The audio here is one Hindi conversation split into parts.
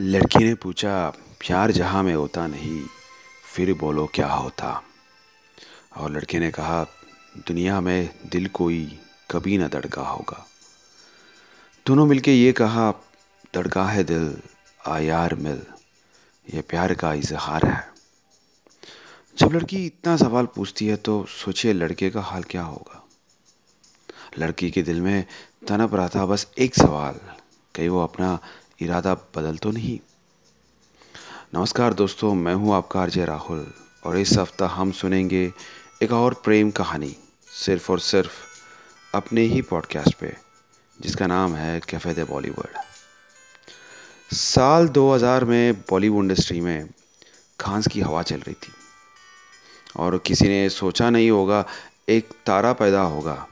लड़की ने पूछा, प्यार जहाँ में होता नहीं, फिर बोलो क्या होता? और लड़के ने कहा, दुनिया में दिल कोई कभी ना धड़का होगा। दोनों मिलके ये कहा, धड़का है दिल, आ यार मिल, ये प्यार का इजहार है। जब लड़की इतना सवाल पूछती है तो सोचिए लड़के का हाल क्या होगा। लड़की के दिल में तनप रहा था बस एक सवाल, कहीं वो अपना इरादा बदल तो नहीं। नमस्कार दोस्तों, मैं हूँ आपका आरजे राहुल और इस हफ़्ता हम सुनेंगे एक और प्रेम कहानी, सिर्फ़ और सिर्फ़ अपने ही पॉडकास्ट पे, जिसका नाम है कैफ़े दे बॉलीवुड साल 2000 में बॉलीवुड इंडस्ट्री में खांस की हवा चल रही थी और किसी ने सोचा नहीं होगा, एक तारा पैदा होगा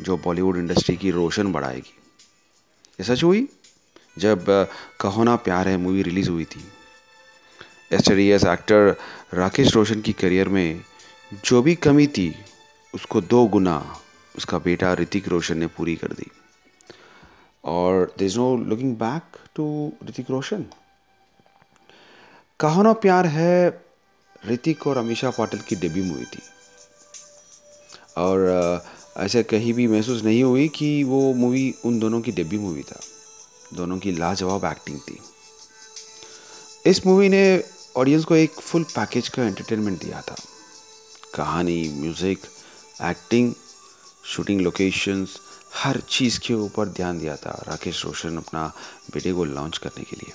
जो बॉलीवुड इंडस्ट्री की रोशन बढ़ाएगी। ये सच हुई? जब कहो ना प्यार है, मूवी रिलीज़ हुई थी। एस्टरियस एक्टर राकेश रोशन की करियर में जो भी कमी थी, उसको दो गुना उसका बेटा ऋतिक रोशन ने पूरी कर दी। और there is no looking back to Hrithik Roshan. Kaho Naa Pyaar है, ऋतिक और अमीषा पाटिल की डेब्यू मूवी थी। और ऐसे कहीं भी महसूस नहीं हुई कि वो मूवी उन दोनों की डेब्यू मूवी था। दोनों की लाजवाब एक्टिंग थी। इस मूवी ने ऑडियंस को एक फुल पैकेज का एंटरटेनमेंट दिया था। कहानी म्यूज़िक एक्टिंग शूटिंग लोकेशंस हर चीज़ के ऊपर ध्यान दिया था राकेश रोशन अपना बेटे को लॉन्च करने के लिए।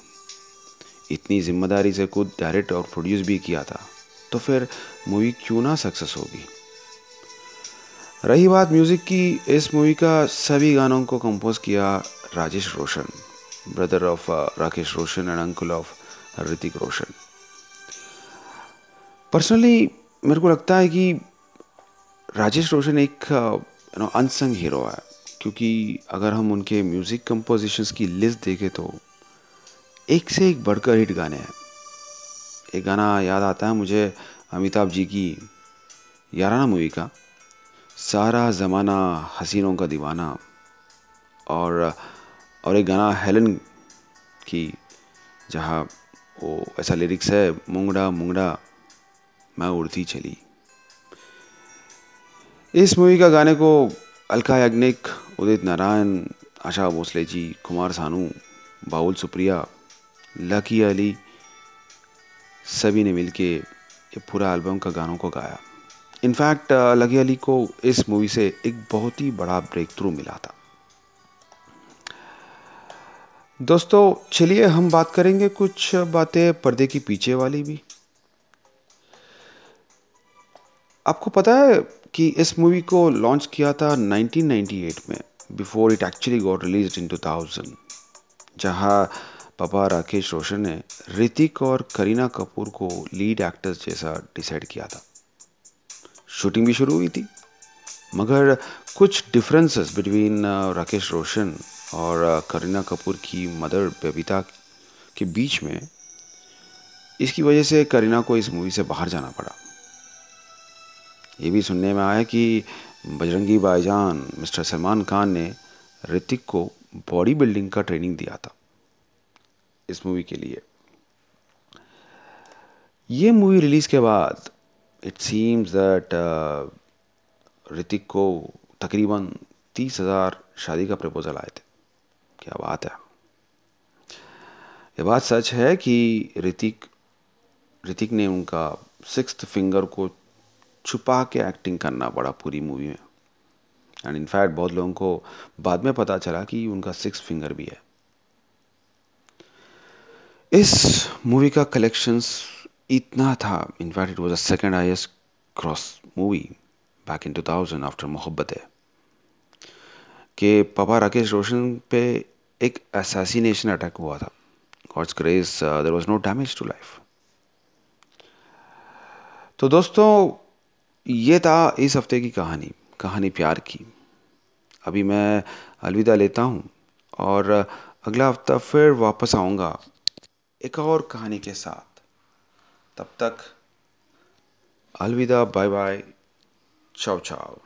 इतनी ज़िम्मेदारी से खुद डायरेक्ट और प्रोड्यूस भी किया था तो फिर मूवी क्यों ना सक्सेस होगी? रही बात म्यूज़िक की, इस मूवी का सभी गानों को कंपोज किया Rajesh Roshan. Brother of Rakesh Roshan and uncle of Hrithik Roshan personally मेरे को लगता है कि राजेश रोशन एक यू नो अनसंग हीरो है। क्योंकि अगर हम उनके म्यूज़िक कंपोजिशंस की लिस्ट देखें तो एक से एक बढ़कर हिट गाने हैं। एक गाना याद आता है मुझे अमिताभ जी की याराना मूवी का, सारा ज़माना हसीनों का दीवाना और और एक गाना हेलन की, जहाँ वो ऐसा लिरिक्स है, मुंगड़ा मुंगड़ा, मैं उड़ती चली। इस मूवी का गाने को अलका याग्निक, उदित नारायण, आशा भोसले जी, कुमार सानू, बाउल सुप्रिया, लकी अली, सभी ने मिलके ये पूरा एल्बम का गानों को गाया। इनफैक्ट लकी अली को इस मूवी से एक बहुत ही बड़ा ब्रेक थ्रू मिला था। दोस्तों, चलिए हम बात करेंगे कुछ बातें पर्दे की पीछे वाली भी। आपको पता है कि इस मूवी को लॉन्च किया था 1998 में, before it actually got release in 2000 जहाँ पापा राकेश रोशन ने ऋतिक और करीना कपूर को लीड एक्टर्स जैसा डिसाइड किया था। शूटिंग भी शुरू हुई थी, मगर कुछ डिफरेंसेस बिटवीन राकेश रोशन और करीना कपूर की मदर बबीता के बीच में इसकी वजह से करीना को इस मूवी से बाहर जाना पड़ा। ये भी सुनने में आया कि बजरंगी भाईजान मिस्टर सलमान खान ने ऋतिक को बॉडी बिल्डिंग का ट्रेनिंग दिया था इस मूवी के लिए। ये मूवी रिलीज़ के बाद इट सीम्स दैट ऋतिक को तकरीबन तीस हज़ार शादी का प्रपोज़ल आए थे। क्या बात है? ये बात सच है कि ऋतिक ऋतिक ने उनका सिक्स फिंगर को छुपा के एक्टिंग करना पड़ा पूरी मूवी में। एंड इनफैक्ट बहुत लोगों को बाद में पता चला कि उनका सिक्स फिंगर भी है। इस मूवी का कलेक्शंस इतना था। In fact it was the second highest gross movie back in 2000 after Mohabbatein. कि पापा राकेश रोशन पे एक असैसिनेशन अटैक हुआ था। God's grace there was no damage to life तो दोस्तों, ये था इस हफ़्ते की कहानी कहानी प्यार की। अभी मैं अलविदा लेता हूँ और अगला हफ़्ता फिर वापस आऊँगा एक और कहानी के साथ। तब तक अलविदा बाय बाय चाओ चाओ।